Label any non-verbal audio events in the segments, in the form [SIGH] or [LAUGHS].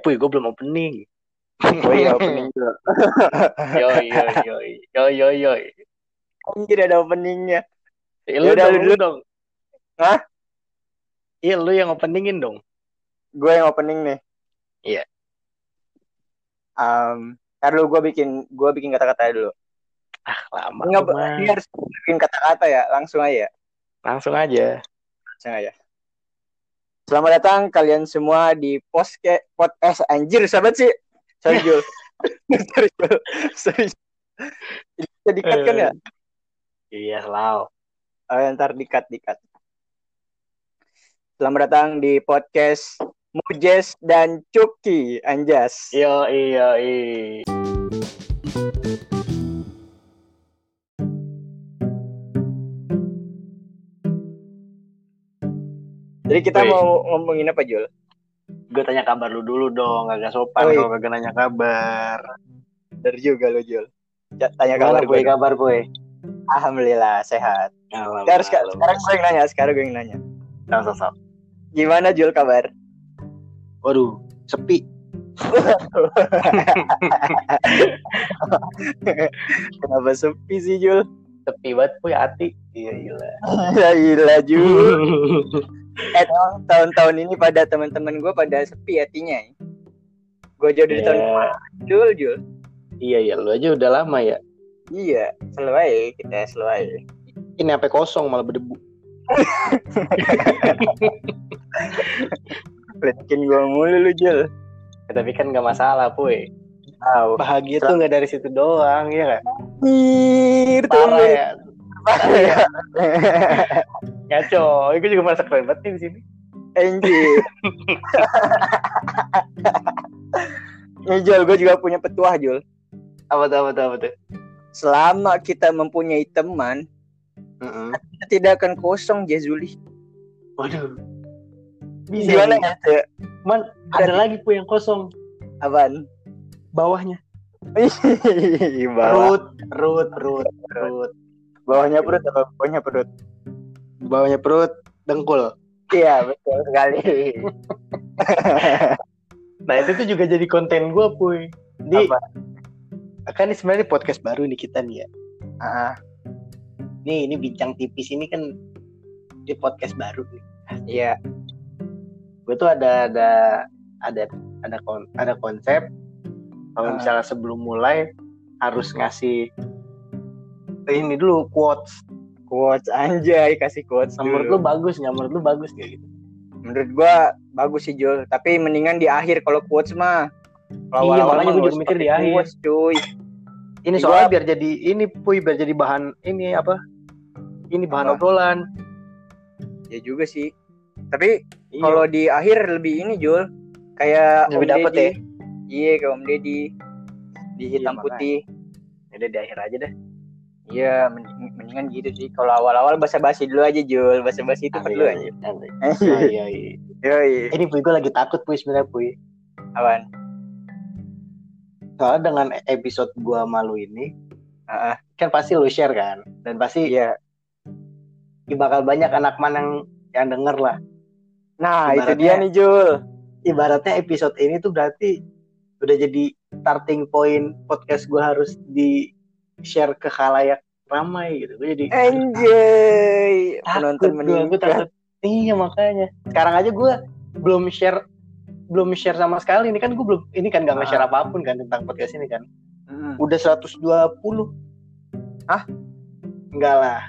puy, gue belum opening. Oh iya opening dulu. [LAUGHS] Yoi, yoi, yoi, yoi, yoi, yoi. Anjir ada openingnya. Eh, lu lu lu dulu. dong. Hah? Iya, lu yang openingin dong. Gue yang opening nih. Iya. Um, ntar dulu gue bikin gue bikin kata-kata dulu. Ah, lama. Nggak, ini harus bikin kata-kata ya, langsung aja. Langsung aja. Langsung aja. Selamat datang kalian semua di Poske Podcast anjir sahabat sih. Sorry Jul. [LAUGHS] Sorry Jul. Sorry. Ini bisa dikat kan ya? Iya, selalu. Oh, ntar dikat dikat. Selamat datang di podcast Mujes dan Cuki Anjas. Yo, iya, iya. Jadi kita Wih. mau ngomongin apa Jul? Gue tanya kabar lu dulu dong, agak sopan Oh, iya. kalau kagak nanya kabar. Dari juga lo Jul. Ya, Tanya kabar gue. Kabar, Boy? Alhamdulillah sehat. Alhamdulillah. Sekarang, sekarang, sekarang gue yang nanya, sekarang gue yang nanya. Sok, sok. Gimana Jul kabar? Waduh, sepi. [LAUGHS] Kenapa sepi sih Jul? Sepi banget, Boy, hati. Iya, gila. ya [LAUGHS] gila Jul. [LAUGHS] Eh tahun- tahun-tahun ini pada teman-teman gue pada sepi hatinya. Gue jauh dari tahun Iya. Jul Jul. Iya, iya, lu aja udah lama ya. Iya, selesai kita selesai. Ini sampai kosong malah berdebu. [LAUGHS] Bikin gue mulu lu Jul. Tapi kan gak masalah, Boy. Tahu. Bahagia tuh gak dari situ doang, ya gak? Anjir, Parah ya. Parah ya. [LAUGHS] Ngaco. Gue juga merasa keren banget nih di sini. Anjir. Nih Jul, gue juga punya petuah Jul. Apa tuh, apa tuh, apa tuh? Selama kita mempunyai teman, Heeh. kita tidak akan kosong Jazuli. Waduh. Bisa Gimana ya? Man, ada lagi pu yang kosong. Apaan? Bawahnya. Perut, perut, perut, perut. Bawahnya perut apa bawahnya perut? Bawahnya perut, dengkul. Iya, betul sekali. [LAUGHS] Nah itu tuh juga jadi konten gue puy. Di Apa? kan ini sebenarnya podcast baru nih kita nih ya. Ah, Nih ini bincang tipis ini kan di podcast baru nih. iya. Gue tuh ada ada ada ada kon ada konsep. Kalau misalnya sebelum mulai harus ngasih ini dulu quotes. Quotes anjay, kasih quotes. Menurut lu bagus nggak? Menurut lu bagus kayak gitu? Menurut gua bagus sih Jul, tapi mendingan di akhir kalau quotes mah. Kalau Iya, gua nggak juga mikir di akhir. quotes, cuy. Ini Gua- soalnya biar jadi ini puy biar jadi bahan ini apa? Ini bahan Apa? obrolan. Ya juga sih. Tapi Iya. kalau di akhir lebih ini Jul, kayak Lebih Deddy. ya? Iya, kayak Om Deddy di Iya, hitam makanya. putih. Udah di akhir aja deh. Iya, mending- mendingan gitu sih. Kalau awal-awal basa-basi dulu aja Jul, basa-basi itu perlu aja. [LAUGHS] Iya, iya, Ini puy gue lagi takut puy sebenarnya puy. awan. Soalnya dengan episode gua malu ini Ah, ah, kan pasti lu share kan dan pasti iya. bakal banyak anak man yang yang denger lah. Nah, itu Ibaratnya- dia nih Jul. Ibaratnya episode ini tuh berarti udah jadi starting point podcast gua harus di share ke khalayak ramai gitu. Gue jadi Anjay, takut penonton gua, gua meningkat. takut. Iya makanya. Sekarang aja gua belum share belum share sama sekali ini kan gue belum ini kan gak Ah. nge-share apa pun kan tentang podcast ini kan Mm. udah 120 Hah? enggak lah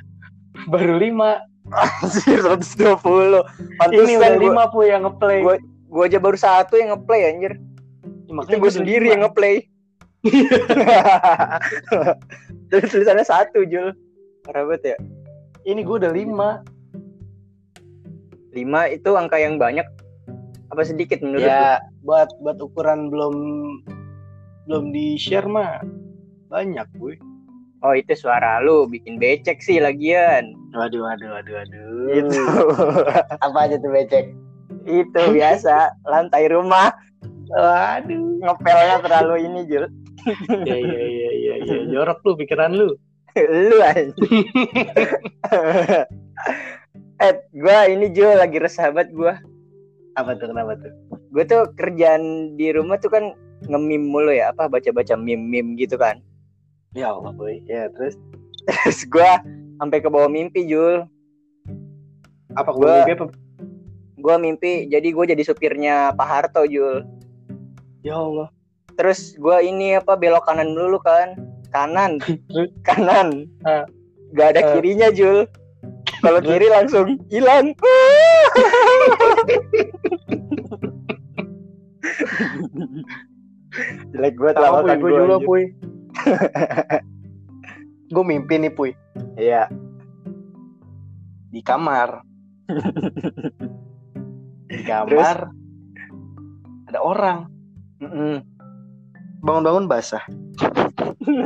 baru 5 Anjir, 120. ini udah Pantesan gua, 5 pu yang ngeplay gua- gua aja baru satu yang ngeplay anjir. Ya, Itu gue sendiri yang ngeplay. [LAUGHS] Jadi tulisannya satu Jul. Parah banget ya. ini gue udah 5 Lima itu angka yang banyak apa sedikit menurut lu? ya buat buat ukuran belum belum di share mah banyak gue Oh itu suara lu bikin becek sih lagian. waduh waduh waduh waduh Itu. [LAUGHS] apa aja tuh becek itu biasa lantai rumah waduh ngepelnya terlalu ini Jul. Ya ya ya ya ya jorok lu pikiran lu lu aja. [LAUGHS] eh, gua ini Jul lagi resah banget gua. Apa tuh kenapa tuh? gue tuh kerjaan di rumah tuh kan ngemim mulu ya apa baca-baca meme-meme gitu kan Ya Allah boy. Ya terus terus gue sampai ke bawah mimpi Jul apa Gua- gua apa? gue mimpi jadi gue jadi supirnya Pak Harto Jul Ya Allah. Terus gue ini apa belok kanan dulu kan. Kanan. [LAUGHS] Kanan. Ah. gak ada Ah. kirinya Jul. Kalau kiri langsung hilang. [LAUGHS] Jelek gue puy, telawakan gue juga puy. gue [LAUGHS] mimpi nih puy. Iya. Di kamar. di kamar. Ada orang. Bangun-bangun basah.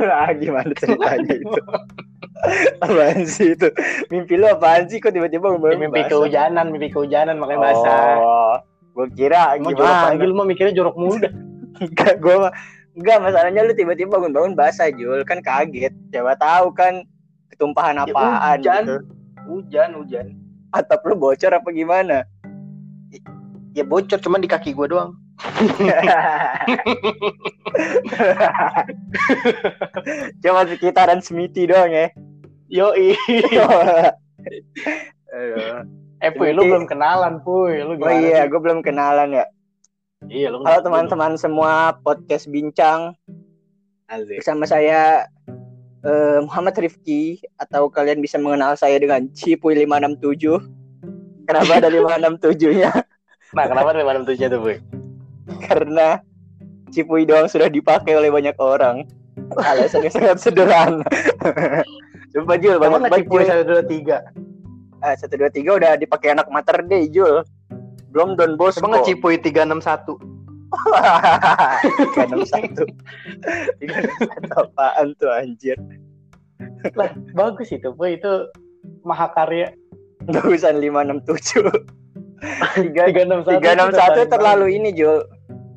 ah, gimana ceritanya itu apaan sih itu mimpi lu apaan sih kok tiba-tiba Ya, bangun mimpi basah? kehujanan, mimpi kehujanan makanya basah. oh gue kira Emang jorok gimana lagi lu mah mikirnya jorok mulu dah. [LAUGHS] Enggak, gue mah enggak masalahnya lu tiba-tiba bangun-bangun basah Jul kan kaget coba tahu kan ketumpahan Ya, apaan hujan. gitu Hujan, hujan. atap lu bocor apa gimana Ya bocor cuman di kaki gue doang. [LAUGHS] [LAUGHS] cuma sekitaran Smithy doang ya Yoi. Eh puy, lu belum kenalan puy. Lu oh iya gue belum kenalan ya Iya, lu halo teman-teman semua podcast bincang Asik. bersama saya eh, Muhammad Rifki atau kalian bisa mengenal saya dengan Cipuy 567 kenapa ada 567 nya Nah, kenapa ada malam tujuh tuh, Boy? karena Cipuy doang sudah dipakai oleh banyak orang alasannya sangat sederhana Coba Jul, banyak banget cipuy Jul. satu dua tiga? Ah, Satu dua tiga udah dipakai anak mater deh Jul. Belum Don Bosco. Emang nggak cipuy tiga enam satu? Tiga enam satu. Tiga enam satu apaan tuh anjir? Lah, bagus itu, Boy. Itu mahakarya. Bagusan lima enam tujuh. [LAUGHS] Tiga Tiga enam satu. tiga enam satu terlalu ini Jul.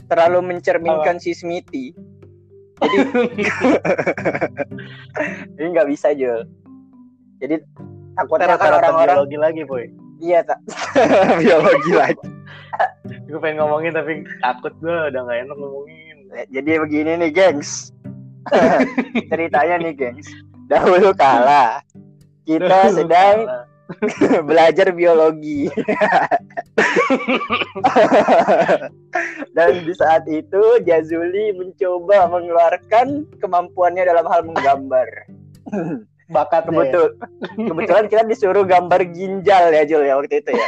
Terlalu mencerminkan si Smithy. Jadi [LAUGHS] ini nggak bisa Jul. Jadi takutnya kan orang-orang biologi lagi, Boy. iya tak [LAUGHS] biologi lagi. Gue pengen ngomongin tapi takut gue udah gak enak ngomongin. Jadi begini nih, gengs. [LAUGHS] Ceritanya nih, gengs. Dahulu kala kita sedang belajar biologi. Dan di saat itu Jazuli mencoba mengeluarkan kemampuannya dalam hal menggambar. [LAUGHS] bakat Kebetul, kebetulan kita disuruh gambar ginjal ya Jul ya waktu itu ya.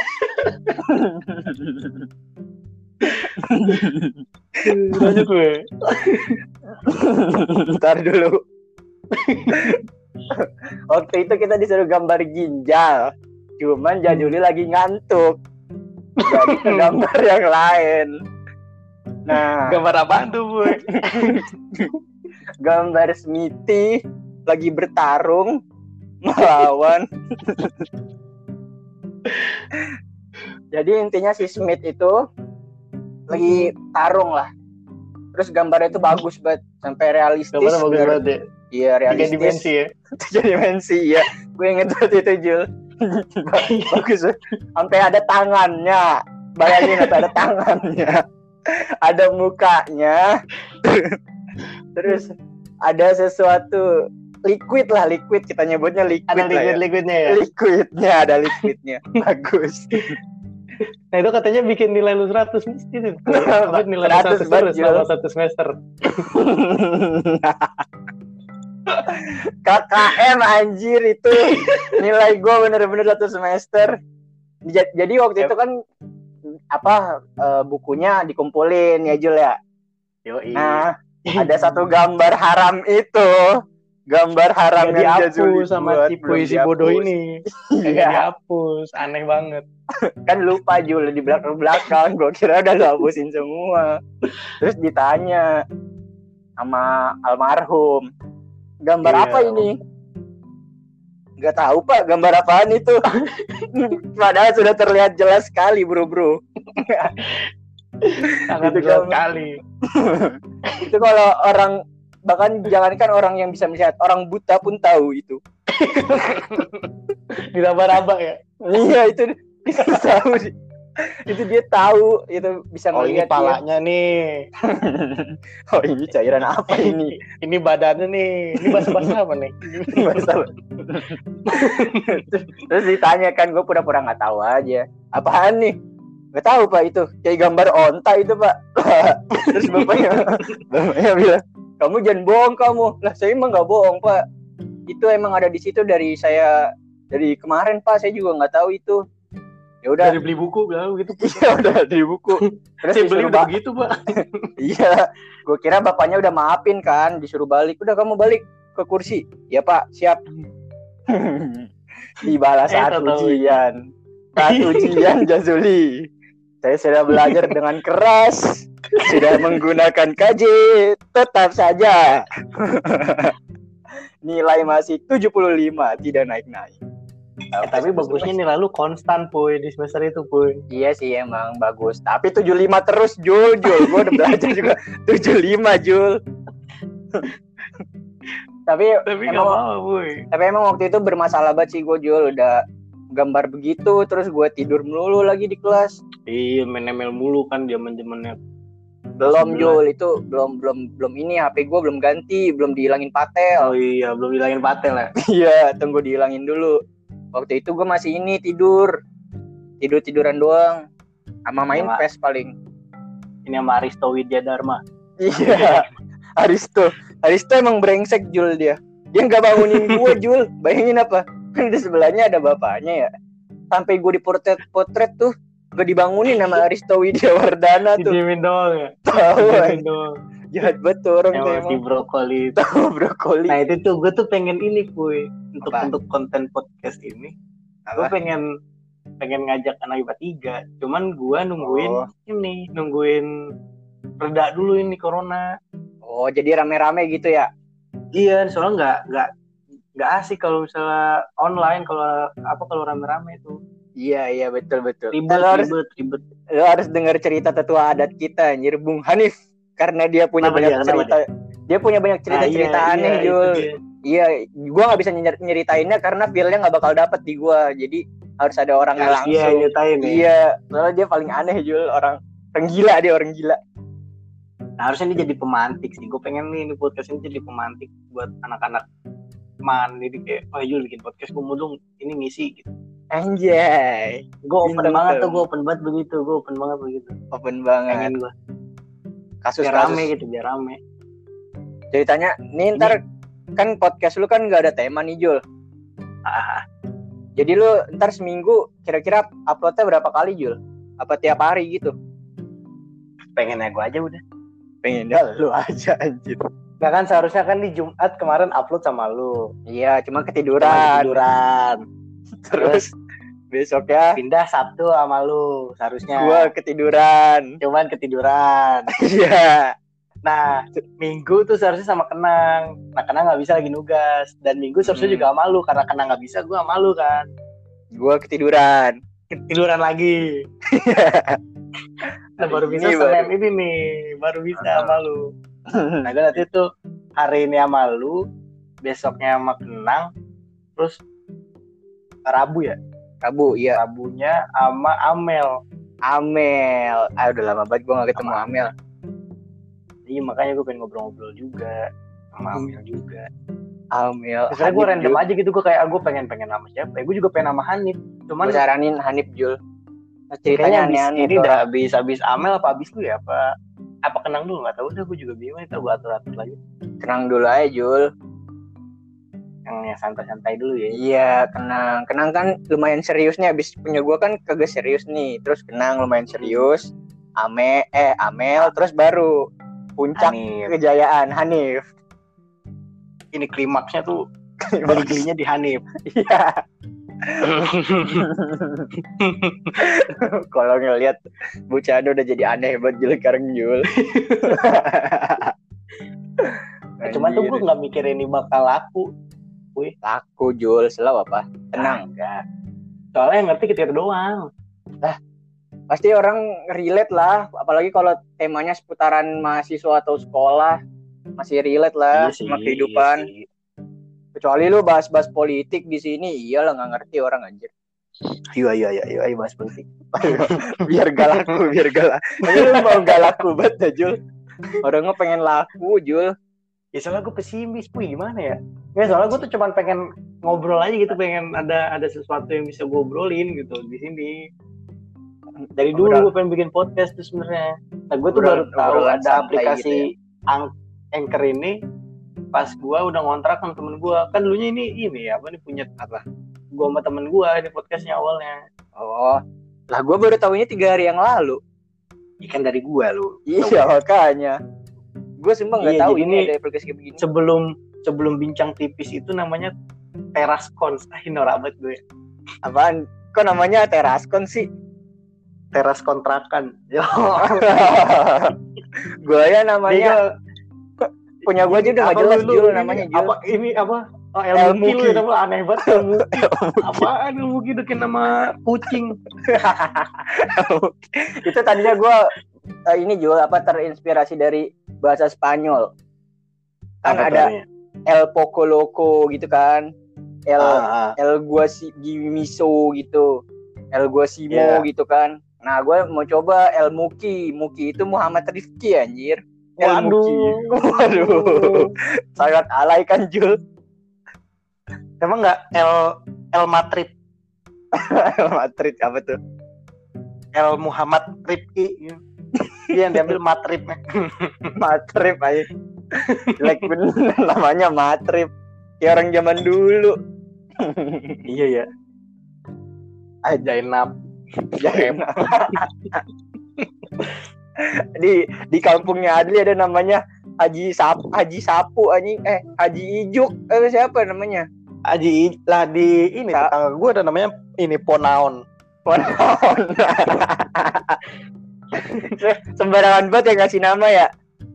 Lanjut gue. Ntar dulu. Waktu itu kita disuruh gambar ginjal. Cuman Jajuli lagi ngantuk. Jadi gambar yang lain. Nah, Gambar apaan tuh, Boy? gambar Smithy lagi bertarung melawan. Jadi intinya si Smith itu lagi tarung lah. Terus gambarnya itu bagus banget sampai realistis. Gambarnya bagus biar- banget ya. Iya Tiga realistis. dimensi ya. tiga dimensi ya gue inget waktu itu Jul [LAUGHS] bagus sampai ada tangannya bayangin sampai ada tangannya [LAUGHS] ada mukanya. [LAUGHS] Terus ada sesuatu liquid lah liquid. Kita nyebutnya liquid Ada lah ya. liquid-liquidnya ya. liquidnya ada liquidnya. [LAUGHS] Bagus. Nah itu katanya bikin nilai lu 100 mesti tuh. Apa nilai lu 100 100 banget, terus selama satu semester. KKM anjir itu. Nilai gue bener-bener satu semester. Ja- jadi waktu itu kan apa eh, bukunya dikumpulin ya Jul ya Yoi. nah ada satu gambar haram itu gambar haram Nggak yang dihapus sama buat, si puisi bodoh ini. Iya. dihapus. Aneh banget. [LAUGHS] kan lupa Jul di belakang belakang gue kira udah lu hapusin semua terus ditanya sama almarhum gambar Iya. apa ini nggak tahu pak gambar apaan itu [LAUGHS] padahal sudah terlihat jelas sekali bro bro Sangat Itu jelas sekali. [LAUGHS] itu kalau orang bahkan jangankan orang yang bisa melihat orang buta pun tahu itu [LAUGHS] Diraba-raba ya. iya itu tahu sih. [LAUGHS] itu dia tahu itu bisa Oh ini melihat dia. palanya nih. [LAUGHS] oh ini cairan apa ini Ini badannya nih. Ini bahasa-bahasa apa nih? [LAUGHS] Masalah. terus ditanya kan gue pura-pura nggak tahu aja apaan nih nggak tahu pak itu kayak gambar onta itu pak terus bapaknya bapaknya bilang kamu jangan bohong kamu lah saya emang nggak bohong pak itu emang ada di situ dari saya dari kemarin pak saya juga nggak tahu itu ya udah. Dari beli buku bilang gitu. [LAUGHS] iya udah di buku. Terus [LAUGHS] Saya beli udah begitu, Pak. [LAUGHS] iya gue kira bapaknya udah maafin kan disuruh balik. Udah kamu balik ke kursi. Ya pak siap. Dibalas Eh, saat ujian. Saat ujian Jazuli. Saya sudah belajar dengan keras. Sudah menggunakan KJ tetap saja. Nilai masih 75 tidak naik-naik Eh, tapi bagusnya nilai lu konstan, Puy, di semester itu, Puy. Iya sih emang bagus. Tapi 75 terus Jul, Jul. Gue udah belajar [LAUGHS] juga 75 Jul. tapi Tapi emang, apa, Puy. tapi emang waktu itu bermasalah banget sih gue Jul udah gambar begitu terus gue tidur melulu lagi di kelas. Iya, ML mulu kan zaman-zamannya. Belum. Jul itu belum belum belum ini HP gue belum ganti, belum dihilangin Oh patel. iya, belum bilangin patel ya. [LAUGHS] Iya, tunggu dihilangin dulu. Waktu itu gue masih ini tidur. Tidur-tiduran doang. Sama main Sama- PES paling. Ini sama Aristo Widya Dharma. Iya. [LAUGHS] Aristo. Aristo emang brengsek Jul dia. Dia nggak bangunin gue [LAUGHS] Jul. Bayangin apa? Kan di sebelahnya ada bapaknya ya. Sampai gue di potret potret tuh gak dibangunin sama Aristo Widya Wardana tuh. Didiemin doang ya. Tahu. Jahat banget tuh orang Emang si brokoli itu. Tahu brokoli. Nah itu tuh gue tuh pengen ini puy untuk Apa? untuk konten podcast ini. Gue pengen pengen ngajak anak IPA tiga. Cuman gue nungguin Oh. ini nungguin reda dulu ini corona. Oh, jadi rame-rame gitu ya. Iya, soalnya nggak nggak nggak asik kalau misalnya online kalau apa kalau rame-rame itu Iya, iya betul betul. ribet lo harus ribet ribet. lo harus dengar cerita tetua adat kita anjir Bung Hanif karena dia punya Kenapa banyak dia? Cerita. Dia? punya banyak cerita-cerita Ah, iya, aneh, iya, itu Jul. dia. Iya, gua nggak bisa nyer- nyeritainnya karena feel-nya nggak bakal dapet di gua. Jadi harus ada orang yang dia langsung. yang nyeritain ya. Iya, soalnya dia paling aneh Jul, orang orang gila dia orang gila. Nah, harusnya ini jadi pemantik sih. Gue pengen nih ini podcast ini jadi pemantik buat anak-anak man. Jadi kayak, oh Jul bikin podcast gue mau dong ini ngisi gitu. Anjay, Gue open Bintang banget tuh, gue open banget begitu, gue open banget begitu. open banget. Pengen gue Kasus biar rame gitu, biar rame. Ceritanya, nih ntar kan podcast lu kan nggak ada tema nih Jul. Ah, Jadi lu ntar seminggu kira-kira uploadnya berapa kali Jul? Apa tiap hari gitu? pengennya gue aja udah. Pengen dah lu aja anjir. Nah kan seharusnya kan di Jumat kemarin upload sama lu. Iya, cuma Cuma ketiduran. tiduran. Terus besoknya Pindah Sabtu sama lu seharusnya. gua ketiduran. cuman ketiduran. [LAUGHS] Iya. Nah, Minggu tuh seharusnya sama Kenang. Nah, Kenang nggak bisa lagi nugas. Dan Minggu seharusnya Hmm. juga sama lu. Karena Kenang nggak bisa, gue sama lu kan. Gua ketiduran. Tiduran lagi. [LAUGHS] nah, baru bisa Ini Senin baru. ini nih. Baru bisa Ah. sama lu. Nah, gue nanti tuh hari ini sama lu. Besoknya sama Kenang. Terus Rabu ya? Rabu, iya. Rabunya sama Amel. Amel. Ah, udah lama banget gua gak ketemu Sama Amel. Iya, makanya gue pengen ngobrol-ngobrol juga. Sama Hmm. Amel juga. Amel. Misalnya gue random aja gitu, gue kayak, ah, gue pengen-pengen sama siapa ya? Gue juga pengen sama Hanif. Cuman Gue saranin Hanif Jul. Nah, Ceritanya aneh-aneh. ini tuh. udah habis habis Amel apa habis lu ya apa apa kenang dulu nggak tahu udah gue juga bingung itu gue atur atur lagi Kenang dulu aja Jul. Yang yang santai santai dulu ya Iya, kenang. Kenang kan lumayan serius nih. Abis punya gua kan kagak serius nih. Terus kenang lumayan serius. Ame, eh Amel. Terus baru puncak Hanif kejayaan Hanif. ini klimaksnya tuh beli belinya di Hanif [LAUGHS] Iya. [LAUGHS] Kalau ngeliat Bucano udah jadi aneh buat Jul sekarang Jul. [LAUGHS] cuman tuh gue nggak mikir ini bakal laku laku Jul selalu apa? Tenang. enggak soalnya yang ngerti kita doang Pasti orang relate lah, apalagi kalau temanya seputaran mahasiswa atau sekolah masih relate lah Iya sih, sama kehidupan. iya sih. Kecuali lu bahas-bahas politik di sini, iyalah nggak ngerti orang anjir. Ayo ayo ayo ayo, ayo bahas politik. [LAUGHS] biar gak laku biar gak laku Tapi lu mau gak laku banget Jul orangnya pengen laku Jul Ya soalnya gue pesimis, puy gimana ya? Ya soalnya gue tuh cuman pengen ngobrol aja gitu, pengen ada ada sesuatu yang bisa gue obrolin gitu di sini. Dari dulu gue pengen bikin podcast tuh sebenarnya. Nah gue tuh baru tahu ada aplikasi gitu Ang- Anchor ini pas gue udah ngontrak sama temen gue. Kan dulunya ini ini apa nih punya apa? Gue sama temen gue ini podcastnya awalnya. oh lah gue baru tahunya tiga hari yang lalu Ikan dari gue lu. iya makanya gue sumpah nggak Iya, tahu ini- ada aplikasi kayak begini Sebelum sebelum bincang tipis itu namanya teras cons. [LAUGHS] Ah, banget gue. apaan kok namanya teraskon sih Teras kontrakan. [LAUGHS] Yo. [LAUGHS] gue ya namanya Dia punya gue aja udah gak Apa jelas lu, lu, Jul ini namanya Apa ini apa? Oh, Elmuki Muki. lu nama aneh banget Elmuki. Apaan Elmuki bikin nama kucing? itu tadinya gue ini Jul apa terinspirasi dari bahasa Spanyol kan Apa ada El Poco Loco gitu kan. El Ah, ah. El Guasimiso gitu. El Guasimo Iya. gitu kan. Nah gue mau coba El Muki. Muki itu Muhammad Rifki anjir. El Waduh. Muki. [LAUGHS] Waduh. Sangat alay kan Jul? Emang nggak El El Matrib, El Madrid apa tuh? El Muhammad Rifki. Dia yang diambil Matrib. Matrip aja jelek bener [LAUGHS] namanya Matrip kayak orang zaman dulu [LAUGHS] iya ya. Ah, Jainab. [LAUGHS] Di di kampungnya Adli ada namanya Haji Sap Haji Sapu anjing eh Haji Ijuk eh siapa namanya Aji lah di ini tetangga gue ada namanya ini Ponaon. Ponaon sembarangan banget ya ngasih nama ya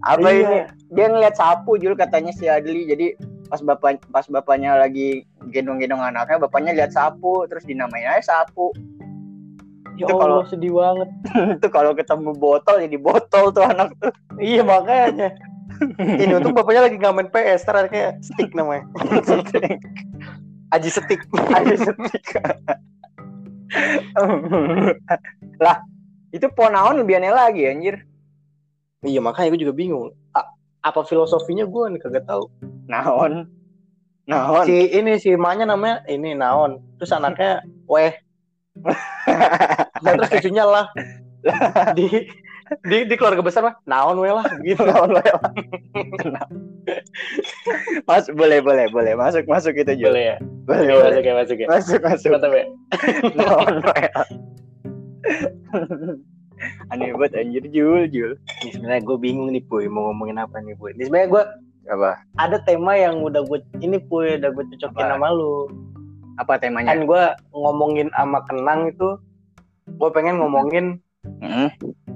apa Iya. ini dia ngeliat sapu Jul katanya si Adli jadi pas bapak pas bapaknya lagi gendong-gendong anaknya bapaknya lihat sapu terus dinamain aja sapu Ya Itu kalau- sedih banget. [LAUGHS] itu kalau ketemu botol jadi botol tuh anak tuh Iya makanya. [LAUGHS] ini untung bapaknya lagi nggak main PS, ntar kayak stick namanya. [LAUGHS] Aji Setik. Ayo setik. lah itu ponaon lebih aneh lagi anjir Iya makanya gue juga bingung. Apa filosofinya gue nih kagak tahu. naon naon Si ini si emaknya namanya ini Naon. Terus anaknya Weh. [LAUGHS] Terus cucunya lah. di di di keluarga besar mah Naon Weh lah gitu. naon wae lah. Mas boleh boleh boleh masuk masuk itu juga Boleh ya. boleh Oke, boleh masuk ya masuk ya. masuk masuk Mantap ya. naon wae lah. [LAUGHS] aneh banget anjir jul jul Ini sebenarnya gue bingung nih Puy mau ngomongin apa nih Puy. Ini sebenarnya gue apa ada tema yang udah gue ini Puy udah gue cocokin Apa? sama lu. apa temanya Kan gue ngomongin sama Kenang itu gue pengen ngomongin Mm.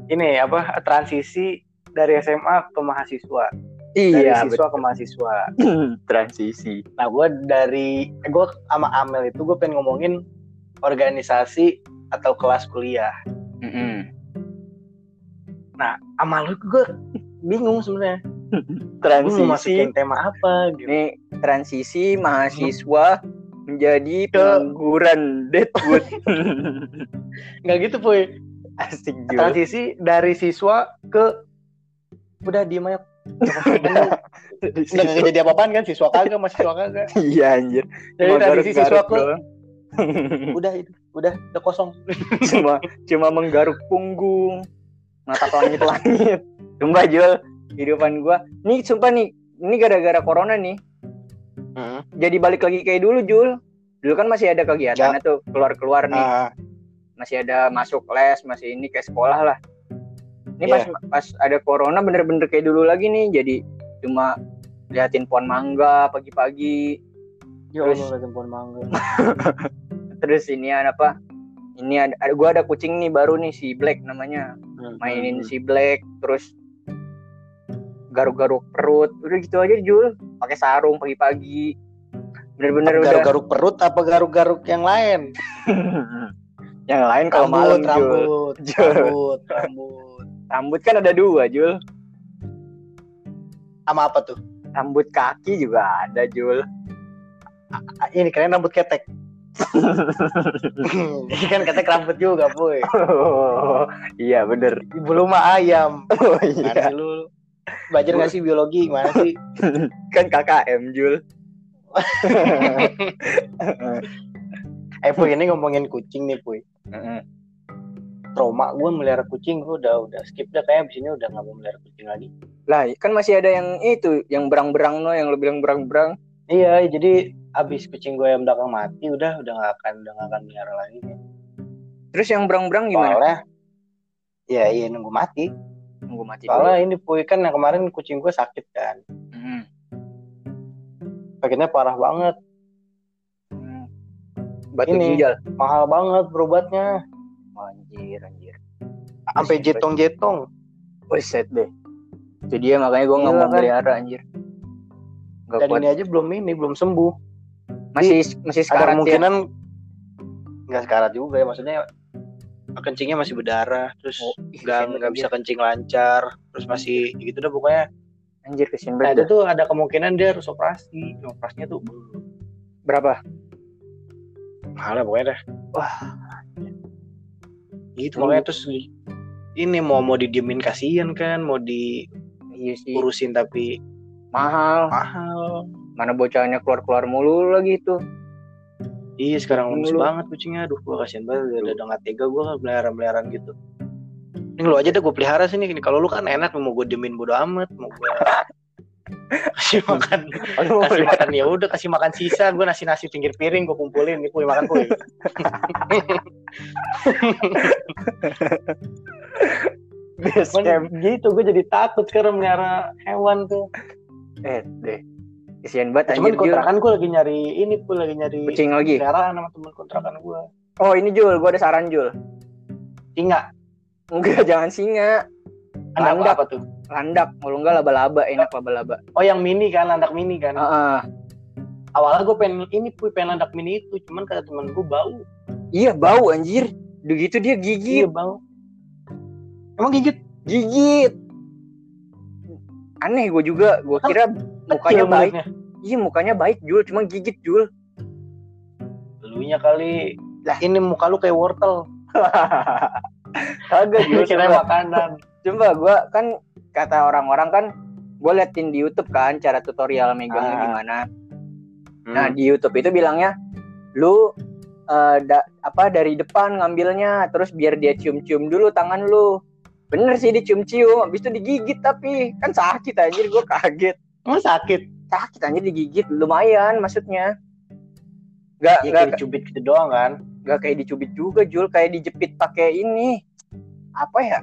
ini apa transisi dari SMA ke mahasiswa. Dari iya siswa ke mahasiswa. betul. [CLEARS THROAT] transisi Nah gue dari gue sama Amel itu gue pengen ngomongin organisasi atau kelas kuliah. Mm-mm. Nah sama lu gue bingung sebenarnya. Mau transisi masukin tema apa gitu. ini transisi mahasiswa menjadi pengangguran Deadwood [LAUGHS] Nggak gitu Puy. asik Jul Transisi dari siswa ke udah diem aja. Nggak nggak jadi apa-apaan kan siswa kagak mahasiswa kagak. iya anjir Jadi garuk-garuk siswa ke udah itu udah udah kosong. cuma cuma menggaruk punggung natap langit-langit [LAUGHS] sumpah Jul. Kehidupan gua. Nih sumpah nih. Ini gara-gara corona nih. Jadi balik lagi kayak dulu Jul. Dulu kan masih ada kegiatannya tuh keluar-keluar nih. Ah, masih ada masuk les masih ini kayak sekolah lah. Ini pas Iya. pas ada corona bener-bener kayak dulu lagi nih. Jadi cuma liatin pohon mangga pagi-pagi. Ya Terus- Allah lagi pohon mangga. [LAUGHS] terus ini apa? Ini ada, ada gua ada kucing nih baru nih si Black namanya mainin Hmm. si Black terus garuk-garuk perut udah gitu aja Jul pakai sarung pagi-pagi bener-bener udah garuk-garuk perut apa garuk-garuk yang lain? [LAUGHS] yang lain kalau malam rambut, Jul rambut, [LAUGHS] Jul. rambut, rambut. rambut kan ada dua Jul Sama apa tuh? rambut kaki juga ada Jul Ini keren rambut ketek. [LAUGHS] kan kata kerambut juga, Boy. Oh, [LAUGHS] iya bener. Ibu lu mah ayam. [LAUGHS] Oh iya. sih lu? Belajar nggak sih biologi gimana sih? Kan KKM Jul. Eh, Puy, ini ngomongin kucing nih, Puy. Trauma gue melihara kucing, gue udah udah skip dah kayak abis ini udah nggak mau melihara kucing lagi. Lah, kan masih ada yang itu, yang berang-berang no, yang bilang berang-berang. Iya, jadi abis kucing gue yang belakang mati, udah udah nggak akan udah nggak akan melihara lagi. Terus yang berang-berang gimana? Soalnya, ya iya nunggu mati. Nunggu mati Soalnya ini Puy kan yang kemarin kucing gue sakit kan, Hmm. sakitnya parah banget, Hmm. Batu Ini. ginjal. mahal banget berobatnya, Anjir, anjir. sampai jetong-jetong. Buset deh. Itu dia makanya gue nggak mau kan? pelihara anjir. Gak Dan kuat. ini aja belum ini, belum sembuh. Masih masih Ada sekarang ya. kemungkinan nggak sekarat juga ya, maksudnya kencingnya masih berdarah, terus Oh, nggak nggak bisa kencing lancar, terus masih gitu dah pokoknya. Anjir kesian Nah, itu tuh ada kemungkinan dia harus operasi. Operasinya tuh Berapa? mahal lah pokoknya dah. Wah. Gitu Lu- makanya terus ini mau mau didiemin kasihan kan, mau Iya sih. diurusin tapi Mahal. mahal. Mana bocahnya keluar-keluar mulu lagi tuh. Iya sekarang lemes banget kucingnya. Aduh gua kasihan banget udah udah nggak tega gua melihara-meliharaan gitu. Ini lu aja deh gue pelihara sini. Ini kalau lu kan enak mau gue diemin bodo amat, mau gue [LAUGHS] kasih makan kasih makan ya udah kasih makan sisa gue nasi nasi pinggir piring gue kumpulin nih kuy makan Base Cuman gitu gue jadi takut sekarang melihara hewan tuh Eh deh. Kesian banget cuman anjir kontrakan gue lagi nyari ini gue lagi nyari Kucing lagi. peliharaan sama teman kontrakan gue Oh ini Jul, gua ada saran Jul. singa Enggak, [LAUGHS] jangan singa. landak Landak. apa tuh Landak, kalau enggak laba-laba, enak laba-laba. oh yang mini kan landak mini kan Heeh. awalnya gue pengen ini puy pengen landak mini itu cuman kata temen gue bau Iya, bau anjir. Udah gitu dia iya gigit. bau emang gigit Gigit. Aneh gue juga, gua kira mukanya Kecil baik. mulutnya. Iya, mukanya baik Jul, cuma gigit Jul. Elunya kali Lah. ini muka lu kayak wortel [LAUGHS] Kagak Jul. kira makanan Coba gua kan kata orang-orang kan gue liatin di YouTube kan cara tutorial megangnya Ah. gimana. Nah, di YouTube itu bilangnya lu eh, da- apa dari depan ngambilnya terus biar dia cium-cium dulu tangan lu. Bener sih dicium-cium, habis itu digigit tapi kan sakit anjir gua kaget. Emang sakit Sakit anjir digigit lumayan maksudnya. Gak, ya gak, kayak dicubit gitu doang kan gak kayak dicubit juga Jul, kayak dijepit pakai ini. Apa ya?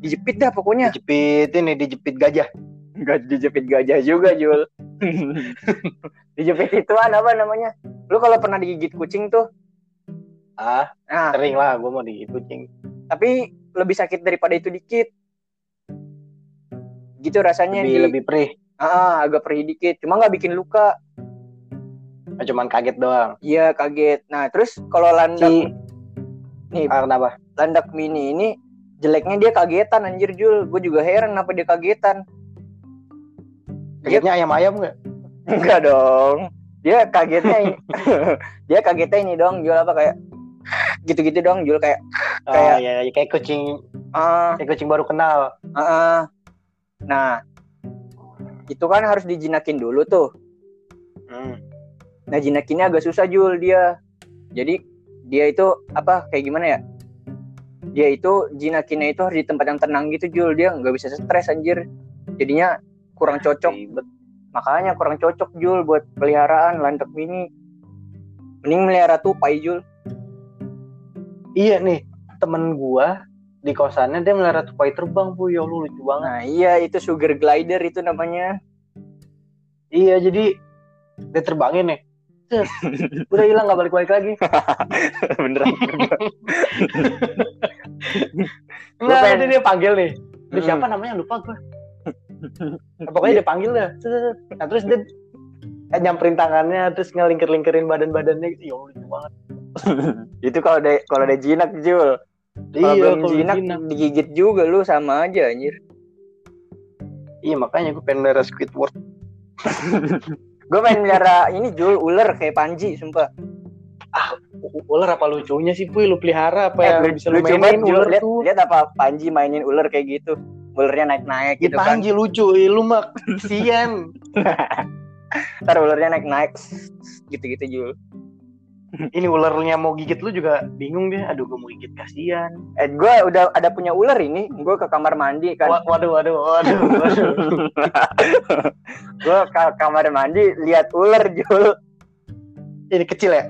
Dijepit dah pokoknya. dijepit ini dijepit gajah Enggak dijepit gajah juga, Jul. [LAUGHS] dijepit ituan apa namanya? Lu kalau pernah digigit kucing tuh, ah nah, sering lah gue mau digigit kucing tapi lebih sakit daripada itu dikit. Gitu rasanya lebih di lebih perih Ah, agak perih dikit, cuma nggak bikin luka. Ah, cuman kaget doang Iya, kaget. Nah, terus kalau landak si nih, ah, kenapa landak mini ini jeleknya dia kagetan anjir Jul. Gue juga heran kenapa dia kagetan. kagetnya ayam ayam nggak [LAUGHS] Enggak dong. Dia kagetnya [LAUGHS] dia kagetnya ini dong, Jul apa kayak gitu-gitu dong, Jul kayak oh, Kayak- ya, ya, kayak kucing ah kayak kucing baru kenal ah, ah. Nah, itu kan harus dijinakin dulu tuh. hmm. Nah, jinakinnya agak susah Jul dia. Jadi dia itu apa kayak gimana ya? Dia itu jinakinnya itu harus di tempat yang tenang gitu Jul. Dia nggak bisa stres anjir. Jadinya kurang cocok. Ribet. Makanya kurang cocok Jul buat peliharaan landak mini. Mending melihara tupai Jul. iya nih temen gua di kosannya dia melihara tupai terbang bu ya Allah lucu banget Nah, iya itu sugar glider itu namanya. iya jadi dia terbangin nih [LAUGHS] udah hilang nggak balik balik lagi [LAUGHS] Beneran. Enggak, pengen- nanti dia panggil nih. Dia Hmm. siapa namanya lupa gue. Pokoknya dia panggil dah. Set. Nah, terus dia nyamperin tangannya terus ngelingker-lingkerin badan-badannya. Ya Allah, lucu banget. [LAUGHS] itu kalau ada kalau ada jinak Jul. Iya, kalau jinak, jinak. digigit juga lu sama aja anjir. Iya, makanya gue pengen melihara Squidward. [LAUGHS] Gue main melihara ini Jul ular kayak Panji sumpah. ah ular apa lucunya sih puy lu pelihara apa Eh, yang bisa lu mainin ular lihat, tuh lihat apa Panji mainin ular kayak gitu ularnya naik-naik Ya gitu kan Panji lucu, eh, lu mah kesian. [LAUGHS] ntar ularnya naik-naik gitu-gitu Jul Ini ularnya mau gigit lu juga bingung deh. Aduh, gue mau gigit kasihan. eh gue udah ada punya ular ini gue ke kamar mandi kan Wa- Waduh, waduh, waduh, [LAUGHS] waduh. gue ke kamar mandi lihat ular Jul Ini kecil ya?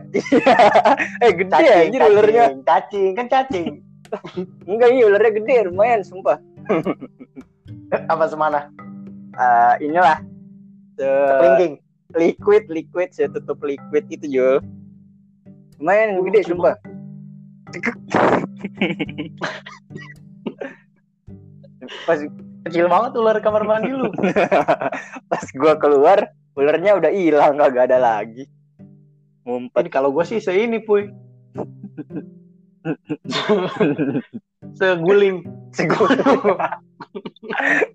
[LAUGHS] eh gede ya anjir ularnya cacing, kan cacing. [LAUGHS] enggak ini ularnya gede lumayan sumpah Apa semana? Eh, inilah se- Kelingking. liquid liquid saya tutup liquid itu Jul lumayan gede sumpah [LAUGHS] pas Kecil banget ular kamar mandi lu. [LAUGHS] pas gua keluar ularnya udah hilang kagak ada lagi ngumpet kalau gue sih seini, puy. [LAUGHS] Seguling.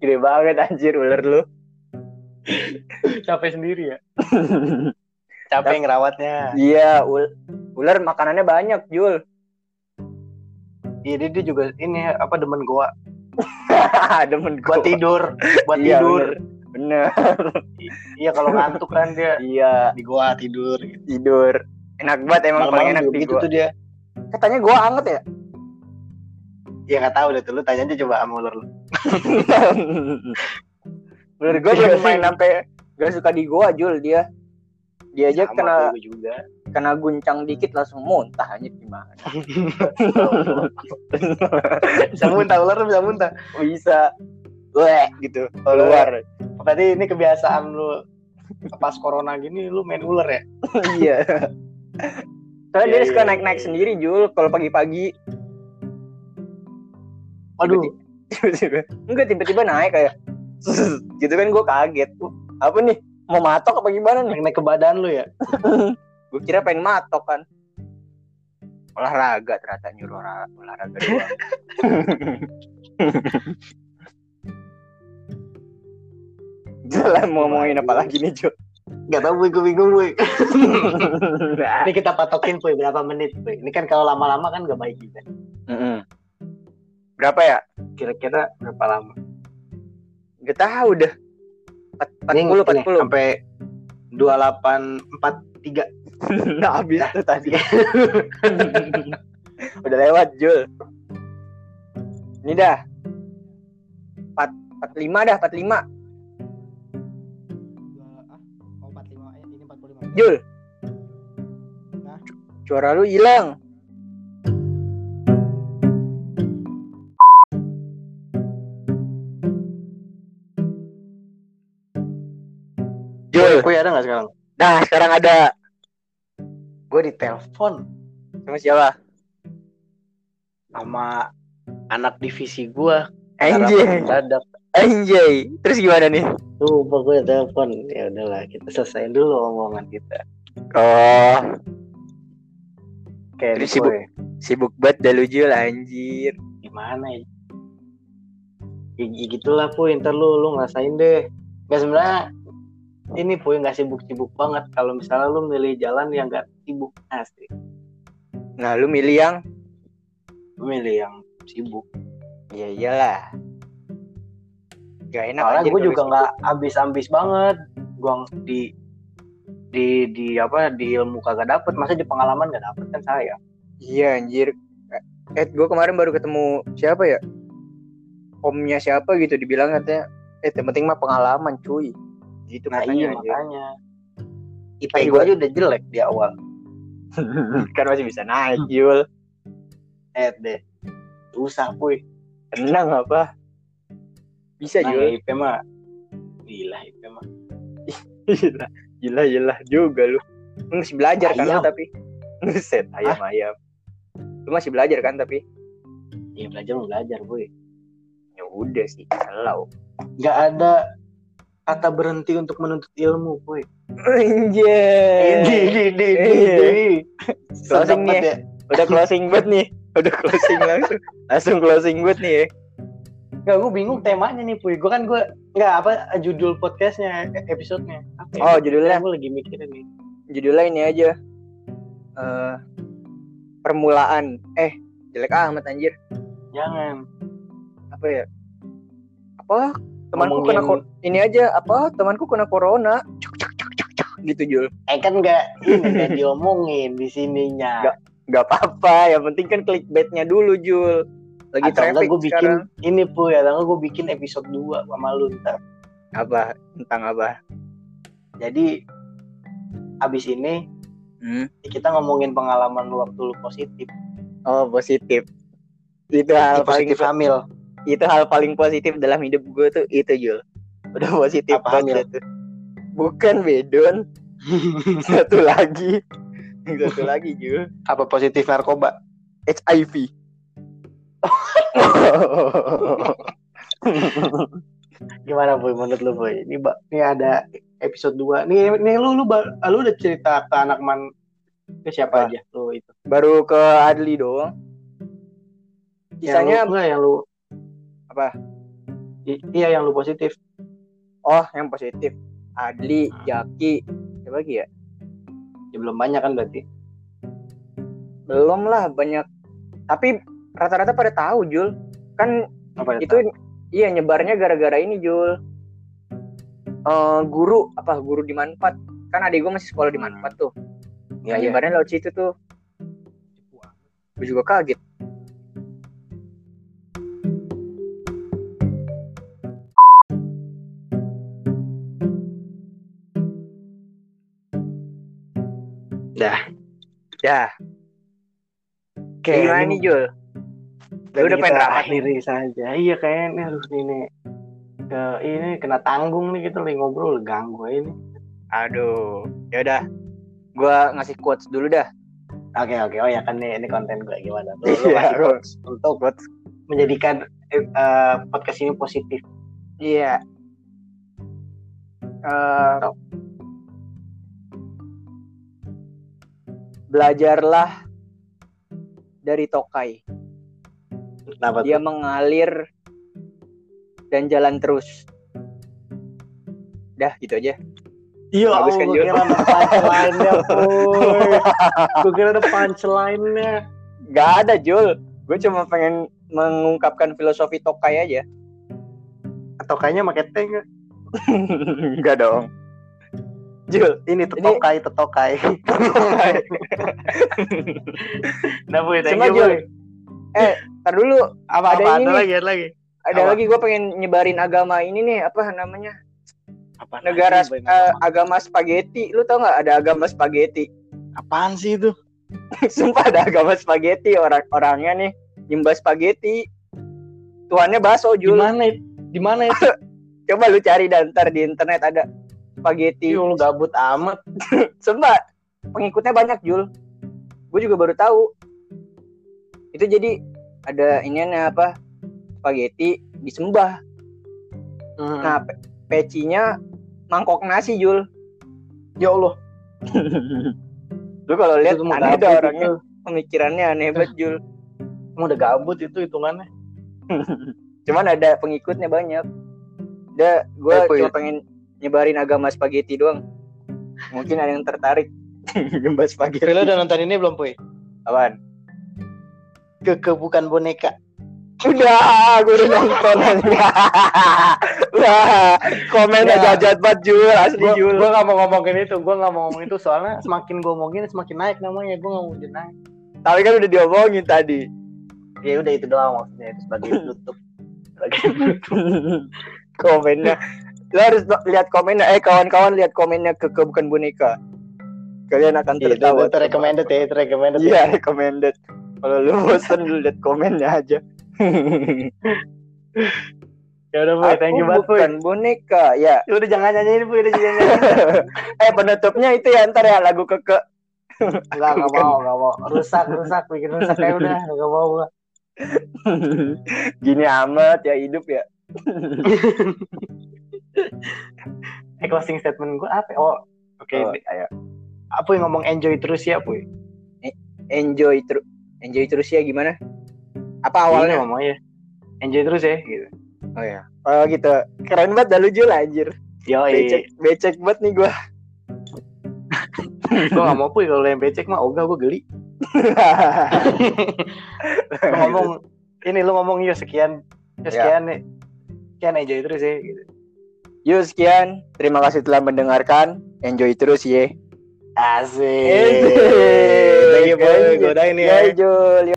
gede banget anjir ular lu Capek sendiri ya. Capek ngerawatnya. iya ul- ular makanannya banyak Jul Iya, dia, dia juga ini apa demen gua [LAUGHS] demen gua buat tidur, buat Iya, tidur. bener Iya, kalau ngantuk kan dia iya di gua tidur gitu. tidur enak banget emang paling Malam-malam enak di gitu gua tuh dia. katanya gua anget ya Ya nggak tahu deh tuh, lu tanya aja coba sama ular lu. [LAUGHS] Menurut gue Iya belum main sampai gak suka di gua Jul dia. Dia aja Sama kena juga. kena guncang dikit langsung muntah anjir gimana. [LAUGHS] bisa muntah ular bisa muntah. Bisa. Weh gitu keluar. Berarti ini kebiasaan lu pas corona gini lu main ular ya? [LAUGHS] iya. Soalnya Iya, dia suka iya, naik-naik iya. sendiri Jul kalau pagi-pagi. Waduh, Tiba-tiba. Enggak tiba-tiba naik kayak [LAUGHS] gitu kan gue kaget. Apa nih? Mau matok apa gimana nih? naik ke badan lu ya? [LAUGHS] Gue kira pengen matok kan. Olahraga ternyata nyuruh olah- olahraga doang. [LAUGHS] Jalan mau ngomongin apa lagi nih, Cuk? Gak tau gue bingung gue. [LAUGHS] Ini kita patokin puy berapa menit puy. Ini kan kalau lama-lama kan gak baik juga. Berapa ya? Kira-kira berapa lama? Gak tahu dah. Empat- Ini 40 ini, 40. sampai 2843 [LAUGHS] Nggak habis tuh tadi. [LAUGHS] [LAUGHS] Udah lewat, Jul. Ini dah. 4 45 dah, 45. Oh 45 ini 45. Jul. Nah. Suara lu hilang. Puy ada gak sekarang? Nah, sekarang ada Gue ditelepon sama siapa? sama anak divisi gue. Anjay. Dadak. Anjay. Terus gimana nih? Tuh, gue telepon. Ya udahlah, kita selesaiin dulu omongan kita. Oh, Kayak Terus di sibuk. gue. sibuk banget dah lu anjir. gimana ya? Ya, ya gitulah puy, ntar lu lu ngerasain deh. Gak sebenarnya ini puy nggak sibuk-sibuk banget kalau misalnya lu milih jalan yang nggak sibuk asli. Nah, lu milih yang Lu milih yang sibuk. Iya iyalah. Gak enak anjir gue juga nggak ambis-ambis banget. Gue di di di apa di ilmu kagak dapet, masa di pengalaman gak dapet kan saya. Iya anjir. Eh, gue kemarin baru ketemu siapa ya? Omnya siapa gitu dibilang katanya. Eh, yang penting mah pengalaman cuy. Gitu Nah katanya iya anjir. makanya. IP gue aja udah jelek di awal. [LAUGHS] kan masih bisa naik, Yul. Eh deh, susah puy. Tenang apa? Bisa, Nah, Yul. IP mah gila IP mah. Gila, gila, gila juga lu. Lu masih belajar kan lu Ayam. tapi. Buset, ayam ayam. Lu masih belajar kan tapi. Ya belajar belajar boy. Ya udah sih, selalu. Nggak ada kata berhenti untuk menuntut ilmu boy. Anjir. Di di di di. Iya. [LAUGHS] di. Closing nih. ya. Udah closing banget nih. [LAUGHS] Udah closing langsung. Langsung closing banget nih ya. Nggak, gue bingung temanya nih puy. Gue kan gue nggak apa judul podcastnya episodenya. Apa ya? Oh, judulnya Gue lagi mikirin nih. judulnya ini aja. eh, permulaan eh jelek amat anjir Jangan. apa ya apa temanku Ngomongin- kena kor- ini aja apa temanku kena corona cuk cuk cuk cuk cuk gitu Jul Eh kan nggak ini nggak diomongin di sininya. Nggak. nggak apa-apa yang penting kan clickbaitnya dulu Jul lagi Atau traffic gue bikin sekarang ini pu ya, atau gue bikin episode 2 sama lu ntar. apa tentang apa Jadi abis ini Hmm. kita ngomongin pengalaman lu waktu lu positif. oh positif itu hal paling positif hamil. Itu hal paling positif dalam hidup gue tuh itu Jul udah positif Apa banget tuh bukan bedon [LAUGHS] satu lagi satu lagi Jul Apa positif narkoba? HIV Gimana boy menurut lu boy? Ini ba- ini ada episode 2. Nih nih lu lu lu udah cerita ke anak man ke siapa Apa? aja lu itu. baru ke Adli doang sisanya yang lu, enggak yang lu Apa? I- iya yang lu positif. oh yang positif. Adli Jaki. Siapa lagi ya? Ya belum banyak kan berarti. belum lah banyak. Tapi rata-rata pada tahu Jul. Kan Apa itu iya nyebarnya gara-gara ini Jul. Eh guru apa guru di Manfaat. Kan adik gue masih sekolah di Manfaat tuh. Ya, Nah, ya. nyebarnya lewat situ tuh. Gue juga kaget ya Oke, gimana ini nih Jul Lu udah pengen rapat akhiri saja. Iya kayaknya aduh ini ke ini kena tanggung nih kita lagi ngobrol ganggu ini. aduh ya udah gue ngasih quotes dulu dah Oke oke oh ya kan nih ini konten gue gimana? Lu, lu gua- quotes untuk menjadikan eh, eh, podcast ini positif. Iya. Eh, Top. Belajarlah dari Tokai. Kenapa Dia tuh? mengalir dan jalan terus. Dah, gitu aja. Iya, Bagus oh, kan, gue Jul? kira ada punchline-nya. Gue kira ada punchline-nya. Gak ada, Jul. Gue cuma pengen mengungkapkan filosofi Tokai aja. Atau kayaknya pakai T nggak? [LAUGHS] Enggak dong. Jul, Ini tetokai, tetokai. [LAUGHS] Nah, Boy, thank Cuma, you, Jul, Boy. ntar dulu Apa, ada apa, ini ada lagi, ada lagi. ada Apa? lagi gue pengen nyebarin agama ini nih apa namanya Apa negara lagi, eh, agama spaghetti lu tau nggak ada agama spaghetti Apaan sih itu? [LAUGHS] sumpah ada agama spaghetti orang orangnya nih nyembah spaghetti tuannya bakso Di Jul mana itu? Di mana itu? [LAUGHS] coba lu cari dan ntar di internet ada spaghetti lu gabut amat. [LAUGHS] sumpah pengikutnya banyak Jul gue juga baru tahu itu jadi ada iniannya apa spaghetti disembah Hmm. nah pe- pecinya mangkok nasi Jul ya Allah. [LAUGHS] lu kalau lihat aneh ada orangnya itu. pemikirannya aneh banget Jul Emang udah gabut itu hitungannya. [LAUGHS] cuman ada pengikutnya banyak udah gue cuma pengen nyebarin agama spaghetti doang. Mungkin ada yang tertarik [LAUGHS] nyembah spaghetti. Lu udah nonton ini belum, Puy? apaan? Keke bukan boneka. udah gue udah nonton. Aja [LAUGHS] wah komennya Ya. jahat banget Jul. Asli Gua, Jul. gua gak mau ngomongin itu, gua gak mau ngomongin itu. Soalnya semakin gua ngomongin semakin naik namanya, gua gak mau jadi naik. tapi kan udah diomongin tadi. Ya udah itu doang maksudnya. Itu sebagai [LAUGHS] penutup. Sebagai komennya lo harus lihat komennya eh kawan-kawan lihat komennya ke, ke bukan boneka kalian akan Iya, itu, tertawa itu recommended ya, itu recommended. iya ya. recommended kalau lu bosen lu lihat komennya aja [LAUGHS] Ya udah, Puy, thank you banget, bukan boneka ya Ya udah jangan nyanyiin, Puy, udah jangan nyanyiin. [LAUGHS] eh penutupnya itu ya ntar ya lagu keke Enggak, enggak mau, enggak mau. Rusak, rusak, bikin rusak ya udah, [LAUGHS] enggak mau gua. gini amat ya hidup ya [LAUGHS] Eh, closing statement gua apa? ya? Oh, oke. Oh, ayo. Apa yang ngomong enjoy terus ya, Puy? enjoy terus enjoy terus ya gimana apa Ini awalnya ngomongnya. Enjoy terus ya, gitu. oh ya oh gitu keren banget dah lu Jul anjir Yo, becek becek banget nih gua gue gak mau puy kalau yang becek mah ogah gue geli [LAUGHS] lu ngomong ini lu ngomong yuk sekian ya, sekian nih sekian enjoy terus ya gitu. Yuk sekian, terima kasih telah mendengarkan. Enjoy terus ya. asik Asik. Thank you, boy. Godain ya. Ya, Jul.